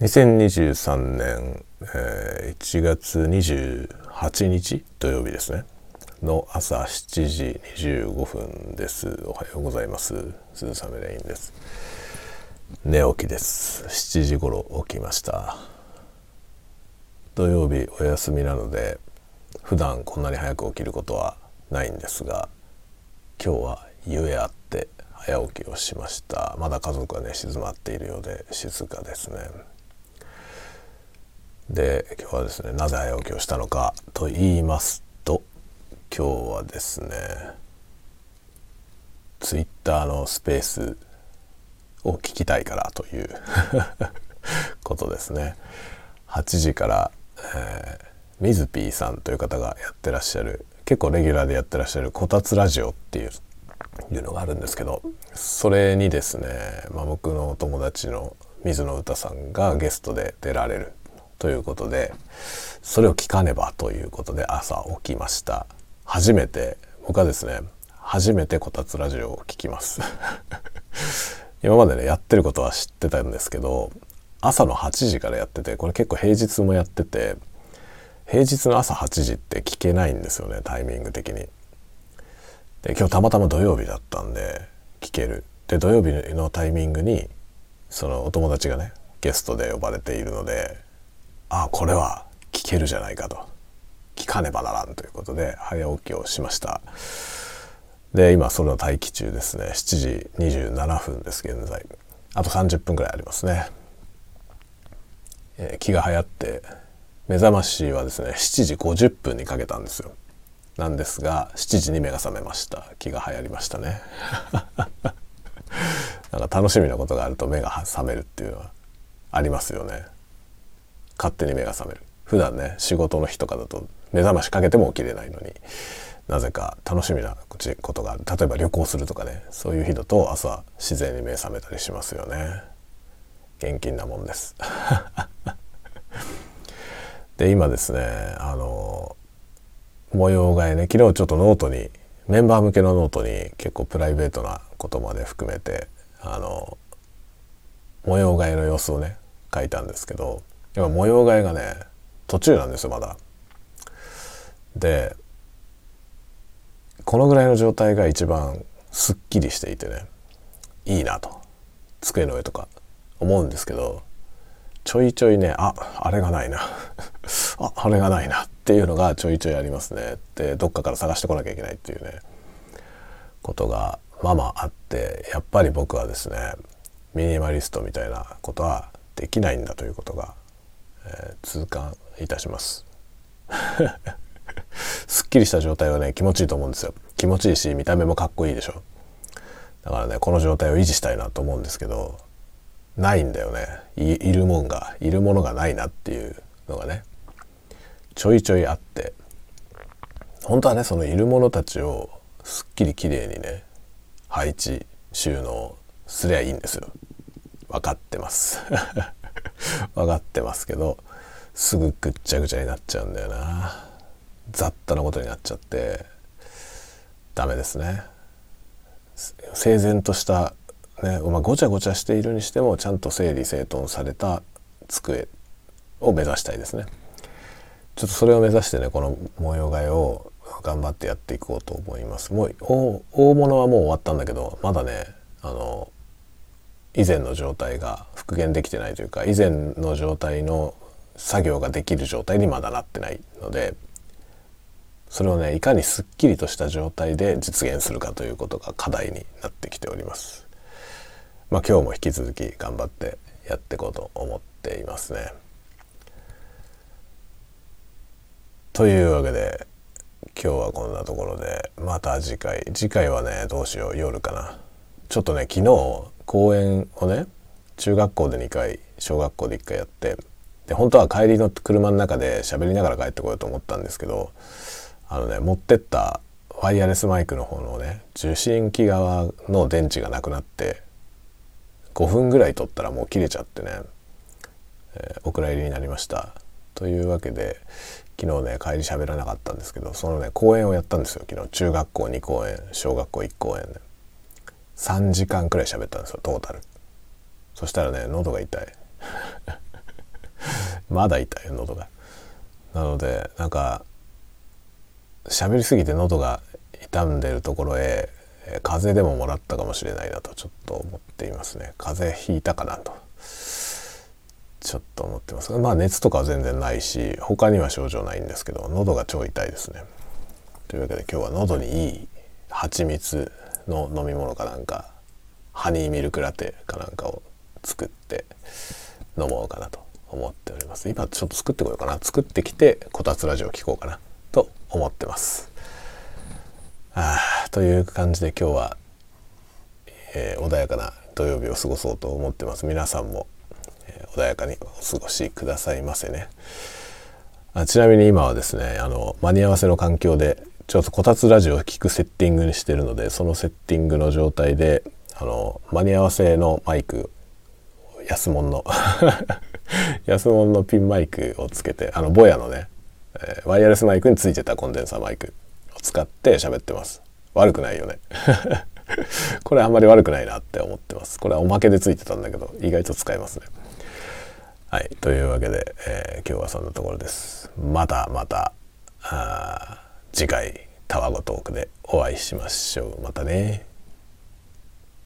2023年、えー、1月28日土曜日ですね。の朝7時25分です。おはようございます。鈴雨レインです。寝起きです。7時頃起きました。土曜日お休みなので普段こんなに早く起きることはないんですが今日はゆえあって早起きをしました。まだ家族はね静まっているようで静かですね。で今日はですねなぜ早起きをしたのかと言いますと今日はですねツイッターのスペースを聞きたいからという ことですね。8時から、えー、ミズピーさんという方がやってらっしゃる結構レギュラーでやってらっしゃる「こたつラジオ」っていういうのがあるんですけどそれにですね、まあ、僕のお友達の水野歌さんがゲストで出られるということでそれを聞かねばということで朝起きました初めて僕はですね初めてこたつラジオを聞きます 今までねやってることは知ってたんですけど朝の8時からやっててこれ結構平日もやってて平日の朝8時って聞けないんですよねタイミング的に。で今日たまたま土曜日だったんで聞ける。で土曜日のタイミングにそのお友達がねゲストで呼ばれているのであこれは聞けるじゃないかと。聞かねばならんということで早起きをしました。で今それの待機中ですね。7時27分です現在。あと30分ぐらいありますね、えー、気が流行って目覚ましはですね7時50分にかけたんですよ。なんですが7時に目が覚めました。気が流行りましたね。なんか楽しみなことがあると目が覚めるっていうのはありますよね。勝手に目が覚める。普段ね仕事の日とかだと目覚ましかけても起きれないのになぜか楽しみなことがある例えば旅行するとかねそういう日だと朝自然に目覚めたりしますよね。現金なもんです。で今ですねあの模様替えね昨日ちょっとノートにメンバー向けのノートに結構プライベートなことまで含めてあの模様替えの様子をね書いたんですけど今模様替えがね途中なんですよまだ。でこのぐらいの状態が一番すっきりしていてねいいなと机の上とか思うんですけどちょいちょいねああれがないな ああれがないなっていうのがちょいちょいありますねでどっかから探してこなきゃいけないっていうねことがまあまああってやっぱり僕はですねミニマリストみたいなことはできないんだということがえー、痛感いたします。すっきりした状態はね気持ちいいと思うんですよ。気持ちいいし見た目もかっこいいでしょ。だからねこの状態を維持したいなと思うんですけどないんだよね。いるもんがいるものがないなっていうのがねちょいちょいあって。本当はねそのいるものたちをすっきりきれいにね配置収納すりゃいいんですよ。分かってます。分かってますけどすぐぐっちゃぐちゃになっちゃうんだよな。雑多なことになっちゃってダメですね。整然としたね、まあ、ごちゃごちゃしているにしてもちゃんと整理整頓された机を目指したいですね。ちょっとそれを目指してねこの模様替えを頑張ってやっていこうと思います。もう大物はもう終わったんだけどまだねあの以前の状態が復元できてないというか以前の状態の作業ができる状態にまだなってないのでそれをねいかにすっきりとした状態で実現するかということが課題になってきております。まあ、今日も引き続き頑張ってやっていこうと思っていますね。というわけで今日はこんなところでまた次回次回はねどうしよう夜かなちょっとね昨日公演をね中学校で2回小学校で1回やってで本当は帰りの車の中で喋りながら帰ってこようと思ったんですけどあのね持ってったワイヤレスマイクの方のね受信機側の電池がなくなって5分ぐらい取ったらもう切れちゃってね、えー、お蔵入りになりました。というわけで昨日ね帰り喋らなかったんですけどそのね公演をやったんですよ昨日中学校2公演小学校1公演で、3時間くらい喋ったんですよトータル。そしたらね喉が痛い。まだ痛い喉が。なのでなんか喋りすぎて喉が傷んでるところへ風邪でももらったかもしれないなとちょっと思っていますね。風邪ひいたかなと。ちょっと思ってます。まあ熱とかは全然ないし他には症状ないんですけど喉が超痛いですね。というわけで今日は喉にいい蜂蜜の飲み物かなんかハニーミルクラテかなんかを作って飲もうかなと思っております。今ちょっと作ってこようかな。作ってきてこたつラジオ聞こうかな。と思ってます。あという感じで今日は、えー、穏やかな土曜日を過ごそうと思ってます。皆さんも、えー、穏やかにお過ごしくださいませね。あちなみに今はですねあの間に合わせの環境でちょっとこたつラジオを聞くセッティングにしてるのでそのセッティングの状態であの間に合わせのマイク安物の 安物のピンマイクをつけてあのボヤのね、えー、ワイヤレスマイクについてたコンデンサーマイクを使って喋ってます。悪くないよね。これあんまり悪くないなって思ってます。これはおまけでついてたんだけど意外と使えますね。はい。というわけで、えー、今日はそんなところです。またまたあ次回タワゴトークでお会いしましょう。またね。